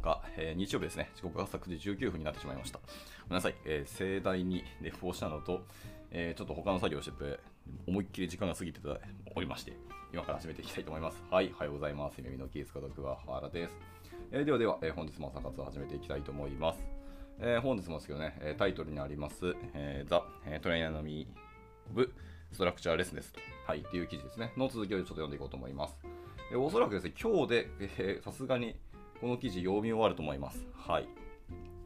日、えー、日曜日ですね、時刻が昨時19分になってしまいました。ごめんなさい、えー、盛大にレポをしたのと、えー、ちょっと他の作業をしてて、思いっきり時間が過ぎておりまして、今から始めていきたいと思います。はい、おはようございます。耳のキース家族は原です。えー、ではでは、えー、本日も朝活を始めていきたいと思います。えー、本日もですけどね、タイトルにあります、えー、ザ・トレーナーのみブストラクチャーレスネスと、はい、っていう記事ですね、の続きをちょっと読んでいこうと思います。えおそらくですね、今日でさすがにこの記事読み終わると思います。はい。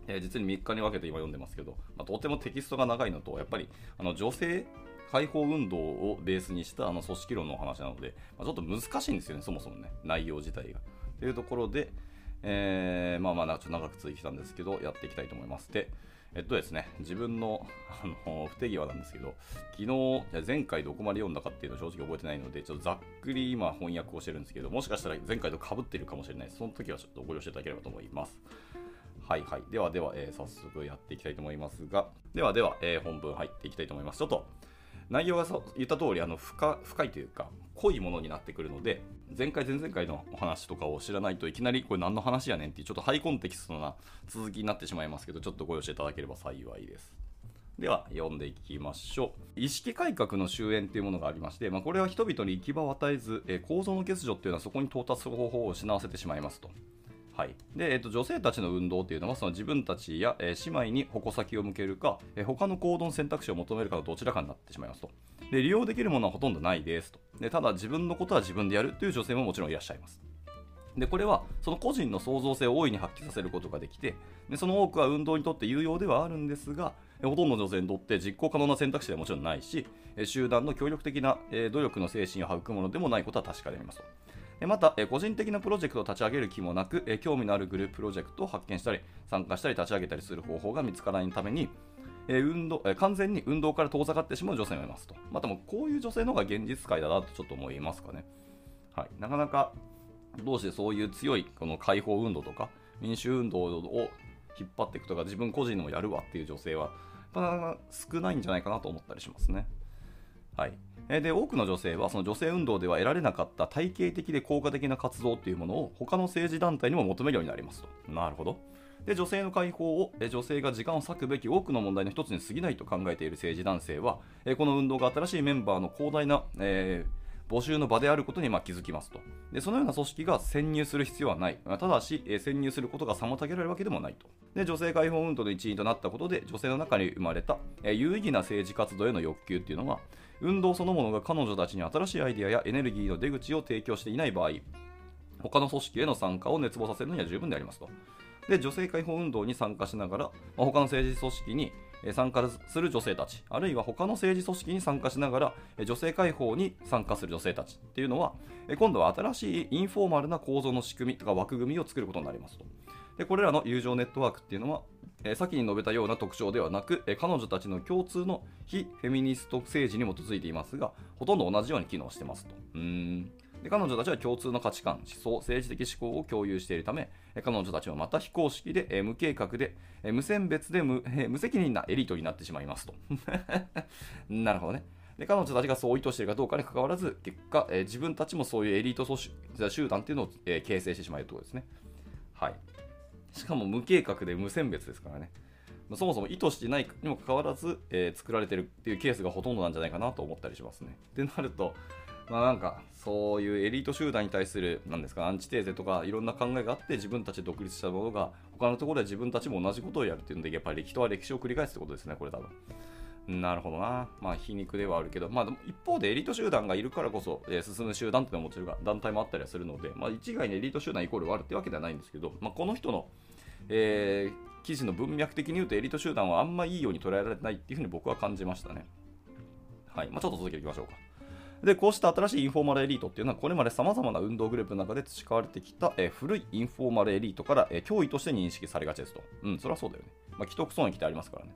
えー、実に3日に分けて今読んでますけど、まあ、とてもテキストが長いのと、やっぱりあの女性解放運動をベースにしたあの組織論の話なので、まあ、ちょっと難しいんですよね、そもそもね、内容自体が。というところで、えー、まあまあ、ちょっと長く続いてきたんですけど、やっていきたいと思います。で、えっとですね、自分のあの不手際なんですけど、昨日、前回どこまで読んだかっていうのを正直覚えてないので、ちょっとざっくり今翻訳をしてるんですけど、もしかしたら前回と被ってるかもしれないで。その時はちょっとご了承いただければと思います。はいはい。ではでは、えー、早速やっていきたいと思いますが、ではでは、えー、本文入っていきたいと思います。ちょっと内容が言った通りあの深深いというか濃いものになってくるので前回前々回のお話とかを知らないといきなりこれ何の話やねんっていうちょっとハイコンテキストな続きになってしまいますけどちょっとご容赦いただければ幸いです。では読んでいきましょう。意識改革の終焉というものがありまして、まあ、これは人々に行き場を与えず、え構造の欠如っていうのはそこに到達する方法を失わせてしまいますと。はい。でえっと、女性たちの運動というのはその自分たちや、え、姉妹に矛先を向けるか、え、他の行動の選択肢を求めるかのどちらかになってしまいますと。で利用できるものはほとんどないですと。でただ自分のことは自分でやるという女性ももちろんいらっしゃいます。でこれはその個人の創造性を大いに発揮させることができてでその多くは運動にとって有用ではあるんですがほとんどの女性にとって実行可能な選択肢ではもちろんないし集団の協力的な努力の精神を育むものでもないことは確かでありますと。また、個人的なプロジェクトを立ち上げる気もなく、興味のあるグループプロジェクトを発見したり、参加したり立ち上げたりする方法が見つからないために、え運動え完全に運動から遠ざかってしまう女性もいますと。またもこういう女性の方が現実界だなとちょっと思いますかね。はい、なかなかどうしてそういう強いこの解放運動とか民主運動を引っ張っていくとか自分個人のやるわっていう女性はなかなか少ないんじゃないかなと思ったりしますね。はい、で多くの女性はその女性運動では得られなかった体系的で効果的な活動というものを他の政治団体にも求めるようになりますと。なるほど。で女性の解放を女性が時間を割くべき多くの問題の一つに過ぎないと考えている政治男性はこの運動が新しいメンバーの広大な、えー募集の場であることにま気づきますとで。そのような組織が潜入する必要はない。ただし、え潜入することが妨げられるわけでもないと。で、女性解放運動の一員となったことで、女性の中に生まれた、え有意義な政治活動への欲求っていうのは、運動そのものが彼女たちに新しいアイデアやエネルギーの出口を提供していない場合、他の組織への参加を熱望させるには十分でありますと。で、女性解放運動に参加しながら、まあ、他の政治組織に参加する女性たち、あるいは他の政治組織に参加しながら、女性解放に参加する女性たちっていうのは、今度は新しいインフォーマルな構造の仕組みとか枠組みを作ることになりますと。でこれらの友情ネットワークっていうのは、先に述べたような特徴ではなく、彼女たちの共通の非フェミニスト政治に基づいていますが、ほとんど同じように機能してますと。うんで彼女たちは共通の価値観、思想、政治的思考を共有しているため、彼女たちはまた非公式で、え無計画で、え無選別で無, え無責任なエリートになってしまいますと。なるほどね。で彼女たちがそう意図しているかどうかにかかわらず、結果、え自分たちもそういうエリート組織集団っていうのを、え形成してしまうということですね。はい。しかも無計画で無選別ですからね。そもそも意図してないにもかかわらず、えー、作られてるっていうケースがほとんどなんじゃないかなと思ったりしますね。ってなると、まあなんかそういうエリート集団に対するなんですかアンチテーゼとかいろんな考えがあって自分たちで独立したものが他のところで自分たちも同じことをやるっていうのでやっぱり人は歴史を繰り返すってことですねこれ多分。なるほどな。まあ皮肉ではあるけど、まあ一方でエリート集団がいるからこそ、えー、進む集団ってのはもちろん団体もあったりはするので、まあ一概にエリート集団イコール悪ってわけではないんですけど、まあこの人の、えー、記事の文脈的に言うとエリート集団はあんまいいように捉えられてないっていうふうに僕は感じましたね。はい。まあちょっと続けていきましょうか。で、こうした新しいインフォーマルエリートっていうのは、これまで様々な運動グループの中で培われてきた、えー、古いインフォーマルエリートから、えー、脅威として認識されがちですと。うん、それはそうだよね。まあ、既得損益ってありますからね。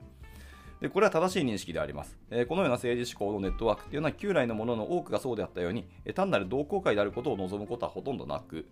でこれは正しい認識であります、えー、このような政治思考のネットワークっていうのは旧来のものの多くがそうであったように、えー、単なる同好会であることを望むことはほとんどなく、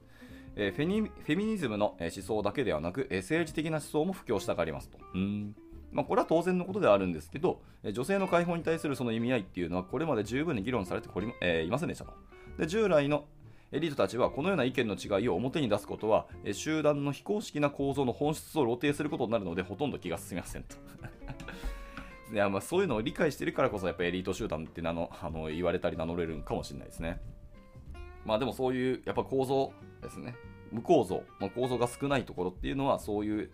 えー、フェニフェミニズムの思想だけではなく、え政治的な思想も布教したがりますと。うんまあ、これは当然のことではあるんですけど、女性の解放に対するその意味合いっていうのは、これまで十分に議論されてこり、えー、いませんでしたと。で従来のエリートたちはこのような意見の違いを表に出すことは、集団の非公式な構造の本質を露呈することになるので、ほとんど気が進みませんと。いやまあそういうのを理解してるからこそ、やっぱエリート集団って名の あの言われたり名乗れるかもしれないですね。まあでもそういうやっぱ構造ですね。無構造、まあ、構造が少ないところっていうのはそういう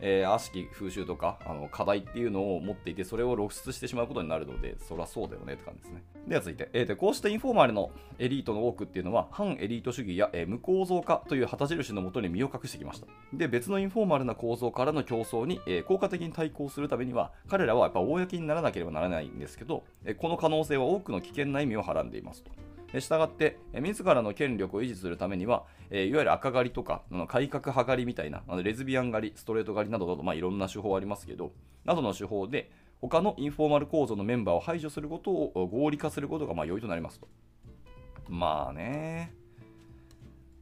えー、悪しき風習とかあの課題っていうのを持っていてそれを露出してしまうことになるのでそりゃそうだよねって感じですね。では続いて、えー、でこうしたインフォーマルのエリートの多くっていうのは反エリート主義や、えー、無構造化という旗印のもとに身を隠してきました。で別のインフォーマルな構造からの競争に、えー、効果的に対抗するためには彼らはやっぱ公にならなければならないんですけど、えー、この可能性は多くの危険な意味をはらんでいますと。したがって、自らの権力を維持するためには、えいわゆる赤狩りとか、改革派狩りみたいな、レズビアン狩り、ストレート狩りなどなど、まあ、いろんな手法ありますけど、などの手法で、他のインフォーマル構造のメンバーを排除することを合理化することがまあ良いとなりますと。まあね。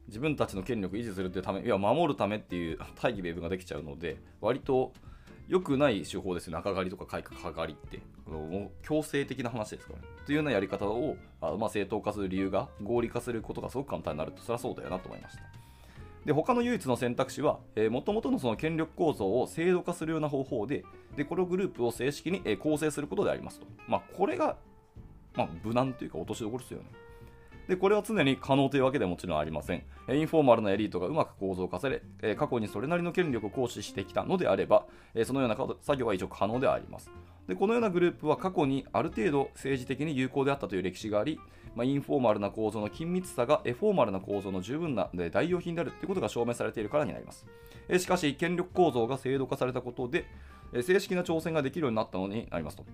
自分たちの権力を維持するっていうため、いや、守るためっていう大義名分ができちゃうので、割と良くない手法ですよ、中狩りとか改革派狩りって。もう強制的な話ですからね。というようなやり方をあ、まあ、正当化する理由が合理化することがすごく簡単になると、それはそうだよなと思いました。で他の唯一の選択肢は、もともとのその権力構造を制度化するような方法で、でこのグループを正式に、え構成することでありますと。まあ、これが、まあ、無難というか落としどころですよね。でこれは常に可能というわけではもちろんありません。インフォーマルなエリートがうまく構造化され、過去にそれなりの権力を行使してきたのであれば、そのような作業は一応可能であります。でこのようなグループは過去にある程度政治的に有効であったという歴史があり、まあ、インフォーマルな構造の緊密さがフォーマルな構造の十分な代用品であるということが証明されているからになります。しかし、権力構造が制度化されたことで、正式な挑戦ができるようになったのになりますと。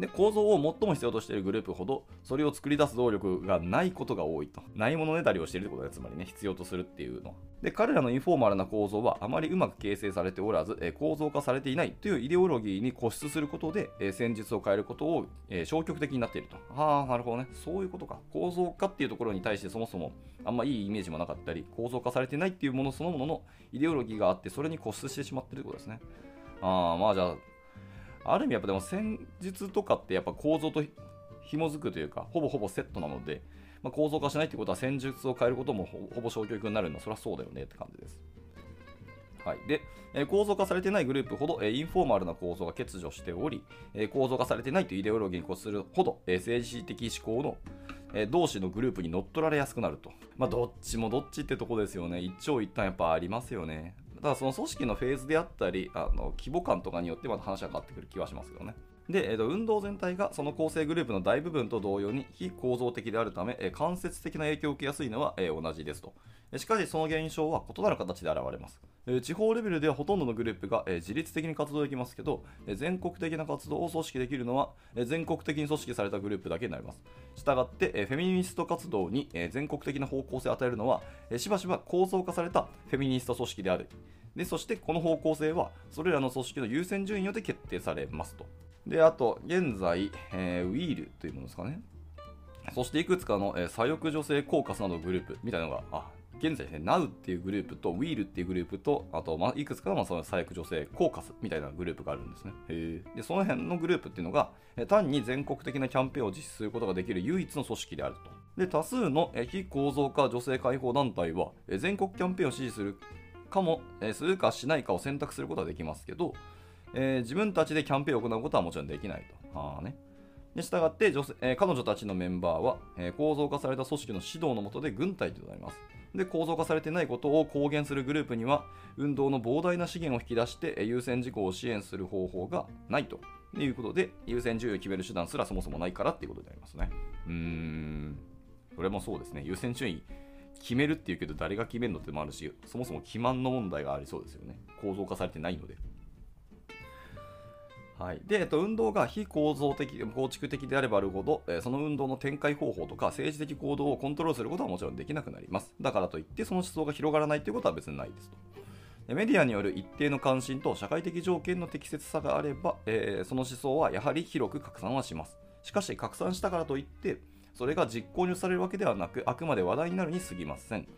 で構造を最も必要としているグループほどそれを作り出す動力がないことが多いと。ないものねだりをしているということでつまりね必要とするっていうので彼らのインフォーマルな構造はあまりうまく形成されておらず、え構造化されていないというイデオロギーに固執することで、え戦術を変えることを、え消極的になっていると。ああなるほどね。そういうことか。構造化っていうところに対してそもそもあんまいいイメージもなかったり構造化されてないっていうものそのもののイデオロギーがあってそれに固執してしまってるということですね。ああまあじゃあある意味やっぱでも戦術とかってやっぱ構造と紐づくというか、ほぼほぼセットなので、まあ、構造化しないってことは戦術を変えることもほぼ消極になるのはそれはそうだよねって感じです。はい、で、えー、構造化されてないグループほど、えー、インフォーマルな構造が欠如しており、えー、構造化されてないというイデオロギーに固するほど、え政治的思考の、え同士のグループに乗っ取られやすくなると。まあ、どっちもどっちってとこですよね。一長一短やっぱありますよね。ただその組織のフェーズであったり、あの規模感とかによってまた話が変わってくる気はしますけどね。で、えー、と運動全体がその構成グループの大部分と同様に非構造的であるため、え、間接的な影響を受けやすいのは、え、同じですと。しかし、その現象は異なる形で現れます。地方レベルではほとんどのグループが自律的に活動できますけど、全国的な活動を組織できるのは全国的に組織されたグループだけになります。したがって、フェミニスト活動に全国的な方向性を与えるのは、しばしば構造化されたフェミニスト組織である。でそしてこの方向性はそれらの組織の優先順位によって決定されますと。で、あと、現在、えー、ウィールというものですかね。そしていくつかの、えー、左翼女性コーカスなどグループみたいなのが、あ、現在ですね、Now っていうグループと Wheel っていうグループと、あと、まあ、いくつかの、まあ、その左翼女性コーカスみたいなグループがあるんですね。へで、その辺のグループっていうのが、え単に全国的なキャンペーンを実施することができる唯一の組織であると。で、多数のえ非構造化女性解放団体は、え全国キャンペーンを支持するかも、えするかしないかを選択することはできますけど、えー、自分たちでキャンペーンを行うことはもちろんできないと。はあね。に従って女性、えー、彼女たちのメンバーは、えー、構造化された組織の指導の下で軍隊となります。で、構造化されてないことを公言するグループには、運動の膨大な資源を引き出して、え優先事項を支援する方法がないということで、優先順位を決める手段すらそもそもないからっていうことでありますね。うーん。それもそうですね。優先順位決めるっていうけど誰が決めるのってもあるしそもそも肥満の問題がありそうですよね構造化されてないのではい、で、えっと、運動が非構造的、構築的であればあるほど、えその運動の展開方法とか政治的行動をコントロールすることはもちろんできなくなります。だからといって、その思想が広がらないということは別にないですと。メディアによる一定の関心と社会的条件の適切さがあれば、えー、その思想はやはり広く拡散はします。しかし、拡散したからといって、それが実行に移されるわけではなく、あくまで話題になるに過ぎません。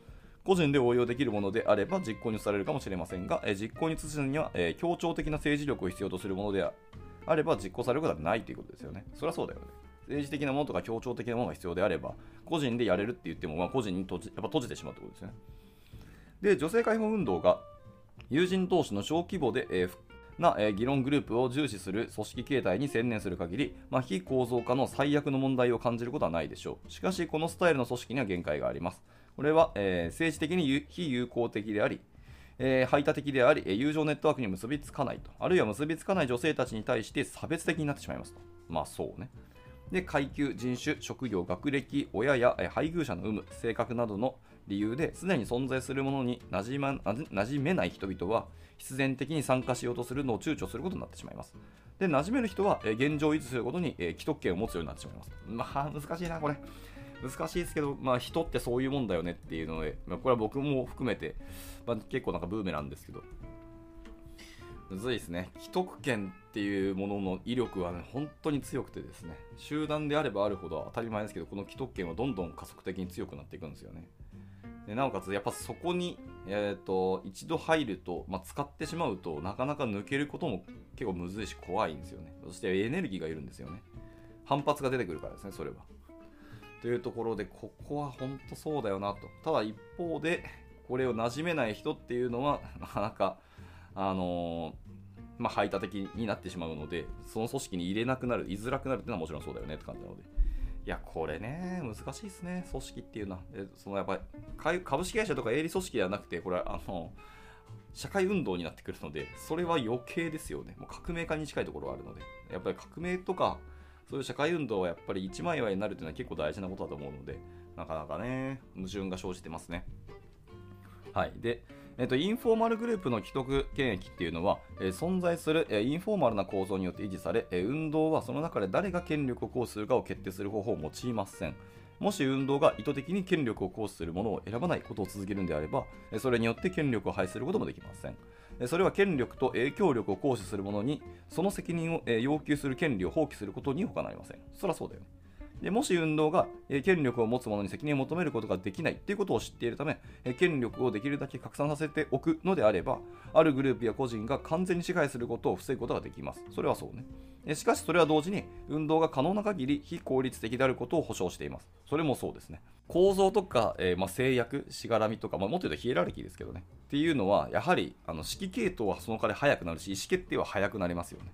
個人で応用できるものであれば実行に移されるかもしれませんが、え実行に移すには、え協調的な政治力を必要とするものであれば実行されることはないということですよね。それはそうだよね。政治的なものとか協調的なものが必要であれば、個人でやれるって言っても、まあ、個人に閉じやっぱ閉じてしまうってことですよね。で、女性解放運動が友人同士の小規模で、えな、え議論グループを重視する組織形態に専念する限り、まあ、非構造化の最悪の問題を感じることはないでしょう。しかし、このスタイルの組織には限界があります。これは、えー政治的に非有効的であり、えー排他的であり、友情ネットワークに結びつかないと、あるいは結びつかない女性たちに対して差別的になってしまいますと。まあそうね。で、階級、人種、職業、学歴、親やえ配偶者の有無、性格などの理由ですでに存在するものに馴染,、ま、なじめない人々は必然的に参加しようとするのを躊躇することになってしまいます。で、馴染める人はえ現状を維持することにえ既得権を持つようになってしまいます。まあ難しいな、これ。難しいですけど、まあ、人ってそういうもんだよねっていうので、まあ、これは僕も含めて、まあ、結構なんかブーメランですけど、むずいですね。既得権っていうものの威力は、ね、本当に強くてですね、集団であればあるほど当たり前ですけど、この既得権はどんどん加速的に強くなっていくんですよね。でなおかつ、やっぱそこに、えー、と一度入ると、まあ、使ってしまうとなかなか抜けることも結構むずいし怖いんですよね。そしてエネルギーがいるんですよね。反発が出てくるからですね、それは。というところで、ここは本当そうだよなと。ただ一方で、これを馴染めない人っていうのは、なかなか、あのーまあ、排他的になってしまうので、その組織に入れなくなる、居づらくなるっていうのはもちろんそうだよねって感じなので。いや、これね、難しいですね、組織っていうのは。そのやっぱり株式会社とか営利組織ではなくて、これはあの社会運動になってくるので、それは余計ですよね。もう革命家に近いところがあるので。やっぱり革命とか、そういう社会運動はやっぱり一枚岩になるというのは結構大事なことだと思うので、なかなかね、矛盾が生じてますね。はい。で、えっと、インフォーマルグループの既得権益っていうのは、えー存在する、えーインフォーマルな構造によって維持され、えー運動はその中で誰が権力を行使するかを決定する方法を用いません。もし運動が意図的に権力を行使するものを選ばないことを続けるのであれば、えそれによって権力を排することもできません。それは権力と影響力を行使するものに、その責任を、要求する権利を放棄することに他なりません。そりゃそうだよね。でもし運動が、権力を持つ者に責任を求めることができないということを知っているため、権力をできるだけ拡散させておくのであれば、あるグループや個人が完全に支配することを防ぐことができます。それはそうね。しかしそれは同時に、運動が可能な限り非効率的であることを保証しています。それもそうですね。構造とか、えーまあ、制約、しがらみとか、まあ、もっと言うとヒエラルキーですけどね。っていうのは、やはりあの指揮系統はその代わり速くなるし、意思決定は速くなりますよね。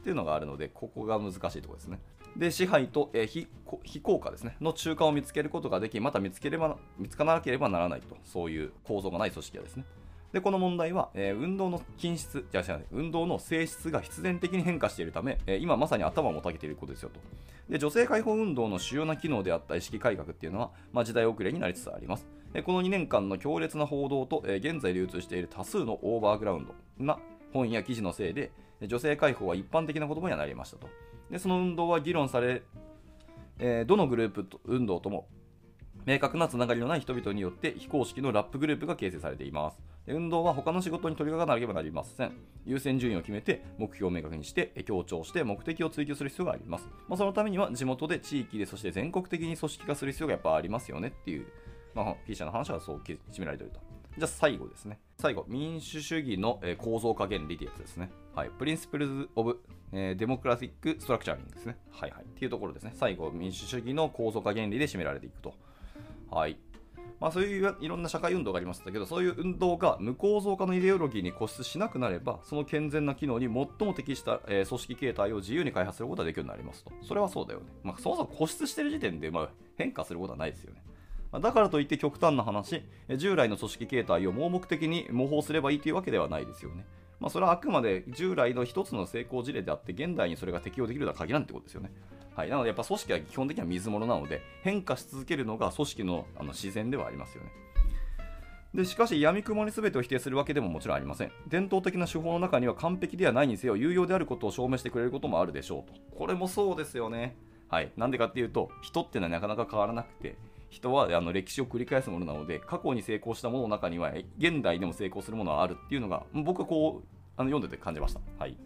っていうのがあるので、ここが難しいところですね。で、支配と、えー非非効果ですね、の中間を見つけることができ、また見つければ見つからなければならないと、そういう構造がない組織はですね。で、この問題は、えー運動の品質、じゃあ違う運動の性質が必然的に変化しているため、えー今まさに頭をもたげていることですよと。で、女性解放運動の主要な機能であった意識改革っていうのは、まあ、時代遅れになりつつあります。でこの2年間の強烈な報道と、えー現在流通している多数のオーバーグラウンドな本や記事のせいで、女性解放は一般的な言葉にはなりましたと。で、その運動は議論され、えーどのグループと運動とも明確なつながりのない人々によって非公式のラップグループが形成されています。運動は他の仕事に取り掛かなければなりません。優先順位を決めて、目標を明確にして、え強調して目的を追求する必要があります。まあ、そのためには地元で地域で、そして全国的に組織化する必要がやっぱありますよねっていう、まあ、P 社の話はそう決められていると。じゃあ最後ですね。最後、民主主義の構造化原理ってやつですね。はい。Principles of えー Democratic Structuring ですね。はいはい。っていうところですね。最後、民主主義の構造化原理で締められていくと。はい。まあ、そういういろんな社会運動がありましたけど、そういう運動が無構造化のイデオロギーに固執しなくなれば、その健全な機能に最も適した、えー組織形態を自由に開発することができるようになりますと。それはそうだよね。まあ、そもそも固執してる時点で、まあ、変化することはないですよね。まあだからといって極端な話、従来の組織形態を盲目的に模倣すればいいというわけではないですよね。まあ、それはあくまで従来の一つの成功事例であって、現代にそれが適用できるとは限らんってことですよね。はい、なので、やっぱ組織は基本的には水物なので、変化し続けるのが組織のあの自然ではありますよね。でしかし、闇雲に全てを否定するわけでももちろんありません。伝統的な手法の中には完璧ではないにせよ、有用であることを証明してくれることもあるでしょうと。これもそうですよね。はい。なんでかっていうと、人っていうのはなかなか変わらなくて、人はあの歴史を繰り返すものなので、過去に成功したものの中には、現代でも成功するものはあるっていうのが、僕はこう、あの読んでて感じました。はい。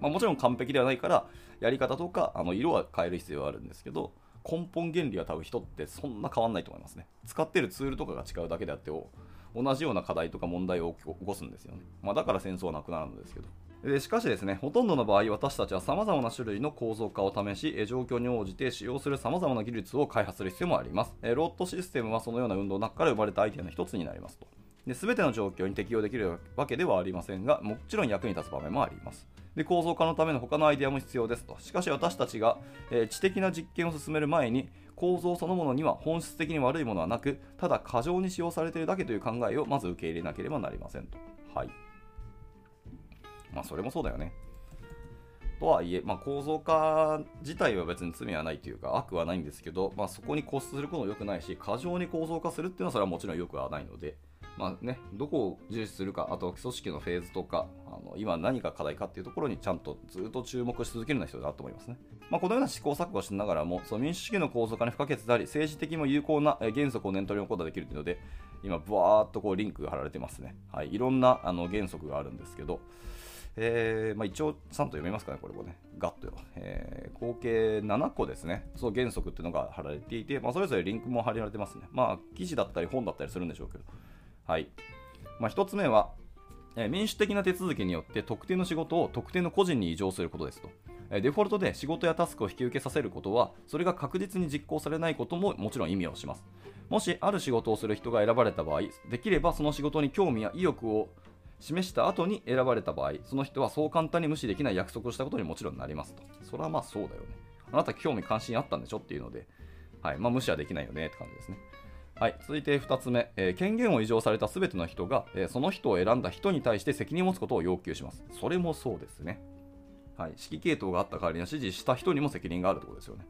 まあ、もちろん完璧ではないから、やり方とかあの色は変える必要はあるんですけど、根本原理は多分人ってそんな変わんないと思いますね。使ってるツールとかが違うだけであって、お同じような課題とか問題を起こすんですよね。まあ、だから戦争はなくなるんですけど。でしかしですね、ほとんどの場合、私たちは様々な種類の構造化を試し、状況に応じて使用する様々な技術を開発する必要もあります。ロットシステムはそのような運動の中から生まれたアイデアの一つになりますと。で全ての状況に適用できるわけではありませんが、もちろん役に立つ場面もあります。で構造化のための他のアイデアも必要ですと。しかし私たちが、えー、知的な実験を進める前に、構造そのものには本質的に悪いものはなく、ただ過剰に使用されているだけという考えをまず受け入れなければなりませんと。はい。まあそれもそうだよね。とはいえ、まあ、構造化自体は別に罪はないというか悪はないんですけど、まあ、そこに固執することも良くないし過剰に構造化するっていうのはそれはもちろん良くはないので、まあね、どこを重視するかあと組織のフェーズとかあの今何が課題かっていうところにちゃんとずっと注目し続けるのが必要だと思いますね、まあ、このような試行錯誤をしながらもその民主主義の構造化に不可欠であり政治的にも有効な原則を念頭に置くことができるというので今ブワーっとこうリンクが貼られてますね、はい、いろんなあの原則があるんですけどえーまあ、一応、ちゃんと読めますかね、これもね、ガッとよ、えー、合計7個ですね、その原則っていうのが貼られていて、まあ、それぞれリンクも貼られてますね。まあ、記事だったり本だったりするんでしょうけど。はい。まあ、1つ目は、え、民主的な手続きによって特定の仕事を特定の個人に移譲することですと。デフォルトで仕事やタスクを引き受けさせることは、それが確実に実行されないことももちろん意味をします。もし、ある仕事をする人が選ばれた場合、できればその仕事に興味や意欲を示した後に選ばれた場合、その人はそう簡単に無視できない約束をしたことにもちろんなりますと。それはまあそうだよね。あなた興味関心あったんでしょっていうので、はいまあ、無視はできないよねって感じですね。はい、続いて2つ目、えー、権限を移譲された全ての人が、えー、その人を選んだ人に対して責任を持つことを要求します。それもそうですね。はい、指揮系統があった代わりに指示した人にも責任があるということですよね。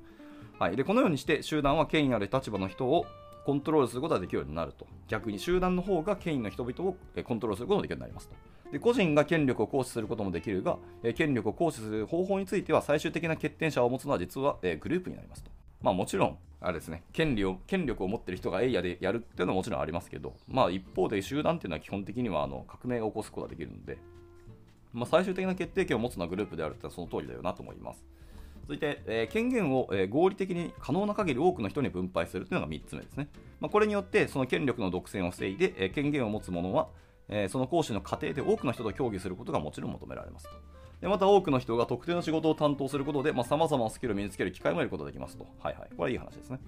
はい、でこのようにして集団は権威ある立場の人をコントロールすることができるようになると。逆に集団の方が権威の人々をコントロールすることができるようになりますと。で個人が権力を行使することもできるが、え権力を行使する方法については最終的な決定者を持つのは実はえグループになりますと。まあもちろん、あれですね、権利を、権力を持ってる人がエイヤでやるっていうのはもちろんありますけど、まあ一方で集団っていうのは基本的にはあの革命を起こすことができるので、まあ最終的な決定権を持つのはグループであるってのはその通りだよなと思います。続いて、えー、権限を、えー、合理的に可能な限り多くの人に分配するというのが3つ目ですね。まあ、これによって、その権力の独占を防いで、えー、権限を持つ者は、え、その行使の過程で多くの人と協議することがもちろん求められますと。でまた多くの人が特定の仕事を担当することで、さまざ、まなスキルを身につける機会も得ることができますと。はいはい。これはいい話ですね。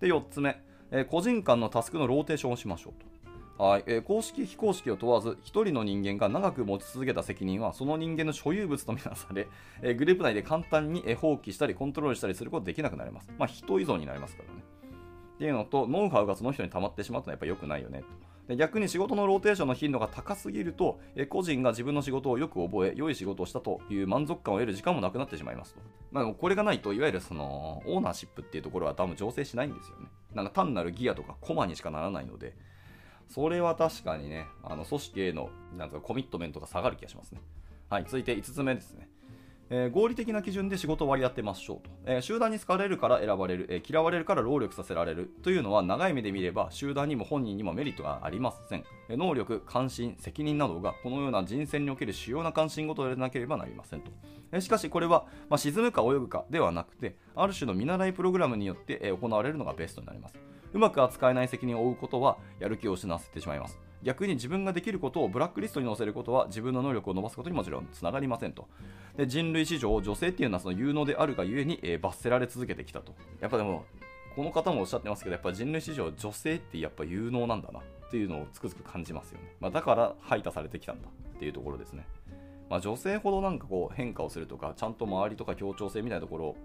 で、4つ目、えー、個人間のタスクのローテーションをしましょうと。はいえー、公式、非公式を問わず、1人の人間が長く持ち続けた責任は、その人間の所有物とみなされ、えー、グループ内で簡単に、え放棄したり、コントロールしたりすることができなくなります。まあ、人依存になりますからね。っていうのと、ノウハウがその人に溜まってしまうとのはやっぱ良くないよねと。で逆に仕事のローテーションの頻度が高すぎると、え個人が自分の仕事をよく覚え、良い仕事をしたという満足感を得る時間もなくなってしまいますと。まあ、これがないと、いわゆるそのオーナーシップっていうところは多分醸成しないんですよね。なんか単なるギアとかコマにしかならないので、それは確かにね、あの組織へのなんかコミットメントが下がる気がしますね。はい、続いて5つ目ですね。えー、合理的な基準で仕事を割り当てましょうと、えー、集団に好かれるから選ばれる、えー、嫌われるから労力させられるというのは長い目で見れば集団にも本人にもメリットがありません、え能力、関心、責任などがこのような人選における主要な関心事でなければなりませんと、えしかしこれは、まあ、沈むか泳ぐかではなくてある種の見習いプログラムによって、え行われるのがベストになります。うまく扱えない責任を負うことはやる気を失わせてしまいます。逆に自分ができることをブラックリストに載せることは自分の能力を伸ばすことにもちろんつながりませんと。で人類史上女性っていうのはその有能であるがゆえに、えー、罰せられ続けてきたと。やっぱでもこの方もおっしゃってますけどやっぱ人類史上女性ってやっぱ有能なんだなっていうのをつくづく感じますよね、まあ、だから排他されてきたんだっていうところですね、まあ、女性ほどなんかこう変化をするとかちゃんと周りとか協調性みたいなところを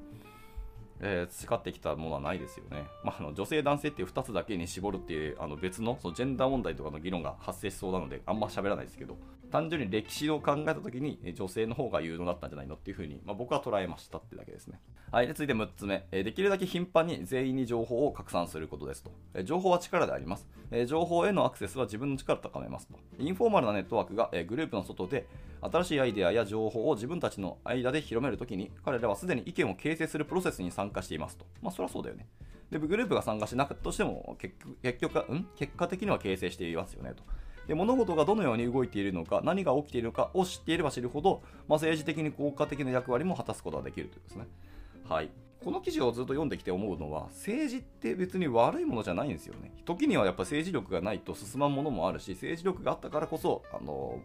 えー、培ってきたものはないですよね。まあ、あの女性、男性っていう2つだけに絞るっていうあの別のそのジェンダー問題とかの議論が発生しそうなので、あんま喋らないですけど、単純に歴史を考えたときに女性の方が有能だったんじゃないのっていうふうに、まあ、僕は捉えましたってだけですね。はい、で続いて6つ目、えできるだけ頻繁に全員に情報を拡散することですと。え情報は力であります、え情報へのアクセスは自分の力を高めますと。インフォーマルなネットワークが、えグループの外で新しいアイデアや情報を自分たちの間で広めるときに、彼らはすでに意見を形成するプロセスに参加していますと。まあ、そりゃそうだよね。で、グループが参加しなかったとしても、結局、結局ん？結果的には形成していますよねと。で物事がどのように動いているのか何が起きているのかを知っていれば知るほど、まあ、政治的に効果的な役割も果たすことができるというですね。はい。この記事をずっと読んできて思うのは政治って別に悪いものじゃないんですよね。時にはやっぱ政治力がないと進まんものもあるし政治力があったからこそあの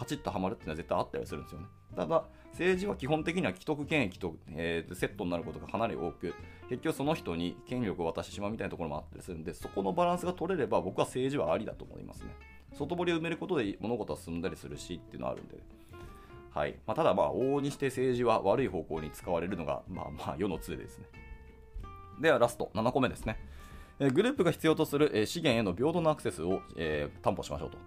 カチッとはまるっていうのは絶対あったりするんですよね。ただ、政治は基本的には既得権益と、えー、セットになることがかなり多く、結局その人に権力を渡してしまうみたいなところもあったりするんで、そこのバランスが取れれば僕は政治はありだと思いますね。外堀を埋めることで物事は進んだりするしっていうのはあるんで。はいまあ、ただ、まあ、往々にして政治は悪い方向に使われるのが、まあ、まあ世の常ですね。では、ラスト、7個目ですね。えグループが必要とする、え資源への平等なアクセスを、え、担保しましょうと。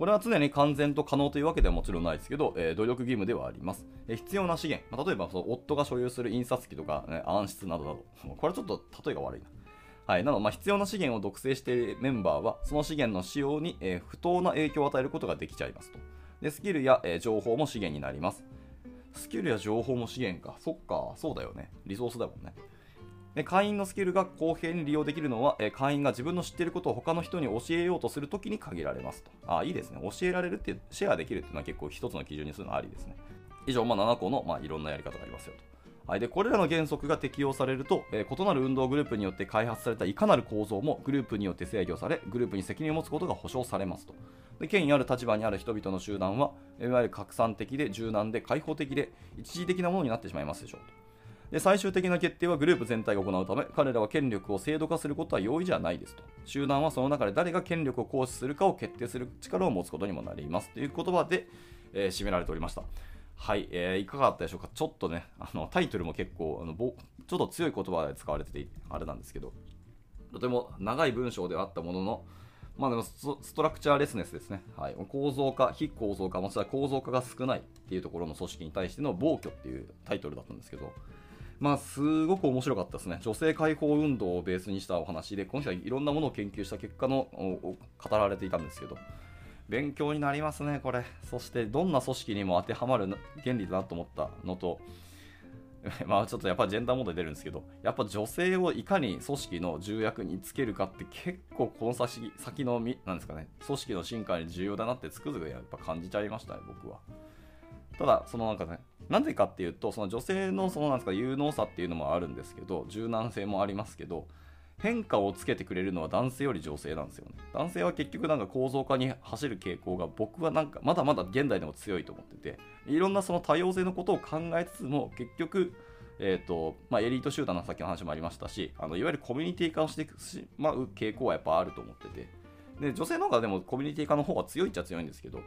これは常に完全と可能というわけではもちろんないですけど、えー、努力義務ではあります。えー、必要な資源、まあ、例えばその夫が所有する印刷機とか、ね、暗室などなど、これはちょっと例えが悪いな。はい、なの、まあ、必要な資源を独占しているメンバーは、その資源の使用に、えー、不当な影響を与えることができちゃいますと。でスキルや、えー、情報も資源になります。スキルや情報も資源か。そっか、そうだよね。リソースだもんね。会員のスキルが公平に利用できるのは、会員が自分の知っていることを他の人に教えようとするときに限られますと。あ、いいですね。教えられるって、シェアできるっていうのは結構一つの基準にするのはありですね。以上、まあ、7個の、まあ、いろんなやり方がありますよと。はい、でこれらの原則が適用されると、え、異なる運動グループによって開発されたいかなる構造もグループによって制御され、グループに責任を持つことが保障されますと。で権威ある立場にある人々の集団は、いわゆる拡散的で柔軟で開放的で一時的なものになってしまいますでしょうと。で最終的な決定はグループ全体が行うため、彼らは権力を制度化することは容易じゃないですと。集団はその中で誰が権力を行使するかを決定する力を持つことにもなりますという言葉で、えー、締められておりました。はい、えー、いかがだったでしょうか？ちょっとね、あのタイトルも結構あのぼ、ちょっと強い言葉で使われてて、あれなんですけど、とても長い文章ではあったものの、まあ、でもストラクチャーレスネスですね、はい、構造化、非構造化、もしくは構造化が少ないっていうところの組織に対しての暴挙っていうタイトルだったんですけど、まあ、すごく面白かったですね。女性解放運動をベースにしたお話で、この人はいろんなものを研究した結果の語られていたんですけど、勉強になりますね、これ。そして、どんな組織にも当てはまる原理だなと思ったのと、まあちょっとやっぱりジェンダー問題出るんですけど、やっぱ女性をいかに組織の重役につけるかって結構この先先のなんですかね、組織の進化に重要だなってつくづくやっぱ感じちゃいましたね、僕は。ただ、そのなんかね、なぜかっていうと、その女性のそのなんですか有能さっていうのもあるんですけど、柔軟性もありますけど、変化をつけてくれるのは男性より女性なんですよね。男性は結局なんか構造化に走る傾向が僕はなんかまだまだ現代でも強いと思ってて、いろんなその多様性のことを考えつつも結局、えーとまあ、エリート集団のさっきの話もありましたしあのいわゆるコミュニティ化をしてしまう傾向はやっぱあると思っててで女性の方がでもコミュニティ化の方が強いっちゃ強いんですけど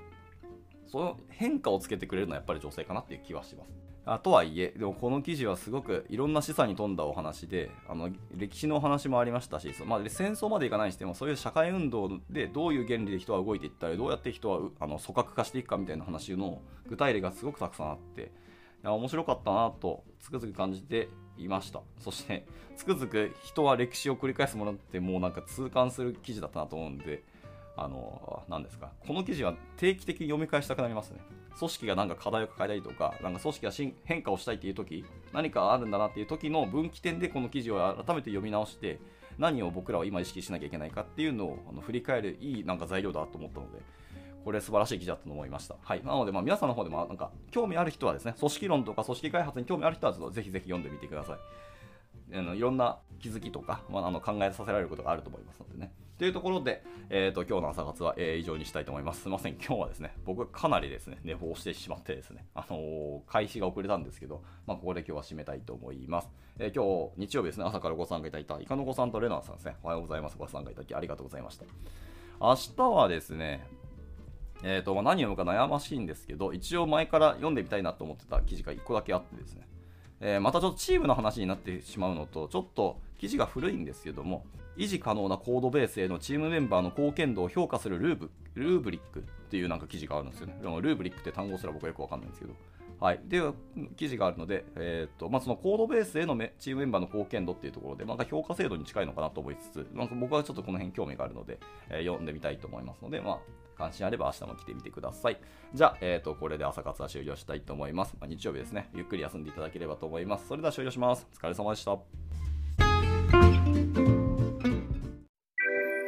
その変化をつけてくれるのはやっぱり女性かなっていう気はします。あとはいえ、でもこの記事はすごくいろんな示唆に富んだお話で、あの歴史のお話もありましたし、まあ、戦争までいかないにしても、そういう社会運動でどういう原理で人は動いていったり、どうやって人はあの組閣化していくかみたいな話の具体例がすごくたくさんあって、いや面白かったなとつくづく感じていました。そして、つくづく人は歴史を繰り返すものってもうなんか痛感する記事だったなと思うんで、あの、何ですか、この記事は定期的に読み返したくなりますね。組織がなんか課題を抱えたりとか、なんか組織が変化をしたいっていう時、何かあるんだなっていう時の分岐点でこの記事を改めて読み直して、何を僕らは今意識しなきゃいけないかっていうのをあの振り返るいいなんか材料だと思ったので、これ素晴らしい記事だと思いました。はい。なので、まあ皆さんの方でもなんか興味ある人はですね、組織論とか組織開発に興味ある人はぜひぜひ読んでみてください。あのいろんな気づきとか、まあ、あの考えさせられることがあると思いますのでね。というところで、えーと、今日の朝活は、えー、以上にしたいと思います。すみません、今日はですね、僕かなりですね、寝坊してしまってですね、あのー、開始が遅れたんですけど、まあ、ここで今日は締めたいと思います。えー、今日、日曜日ですね、朝からご参加いただいた、イカの子さんとレナーさんですね、おはようございます。ご参加いただきありがとうございました。明日はですね、えーとま、何読むか悩ましいんですけど、一応前から読んでみたいなと思ってた記事が1個だけあってですね、えー、またちょっとチームの話になってしまうのと、ちょっと記事が古いんですけども、維持可能なコードベースへのチームメンバーの貢献度を評価するルーブルーブリックっていうなんか記事があるんですよね。ルーブリックって単語すら僕はよくわかんないんですけど。はい。で、記事があるので、えー、っと、まあ、そのコードベースへのチームメンバーの貢献度っていうところで、なんか評価制度に近いのかなと思いつつ、なんか僕はちょっとこの辺興味があるので、えー、読んでみたいと思いますので、まあ、関心あれば明日も来てみてください。じゃあ、えっ、と、これで朝活は終了したいと思います。まあ、日曜日ですね。ゆっくり休んでいただければと思います。それでは終了します。お疲れ様でした。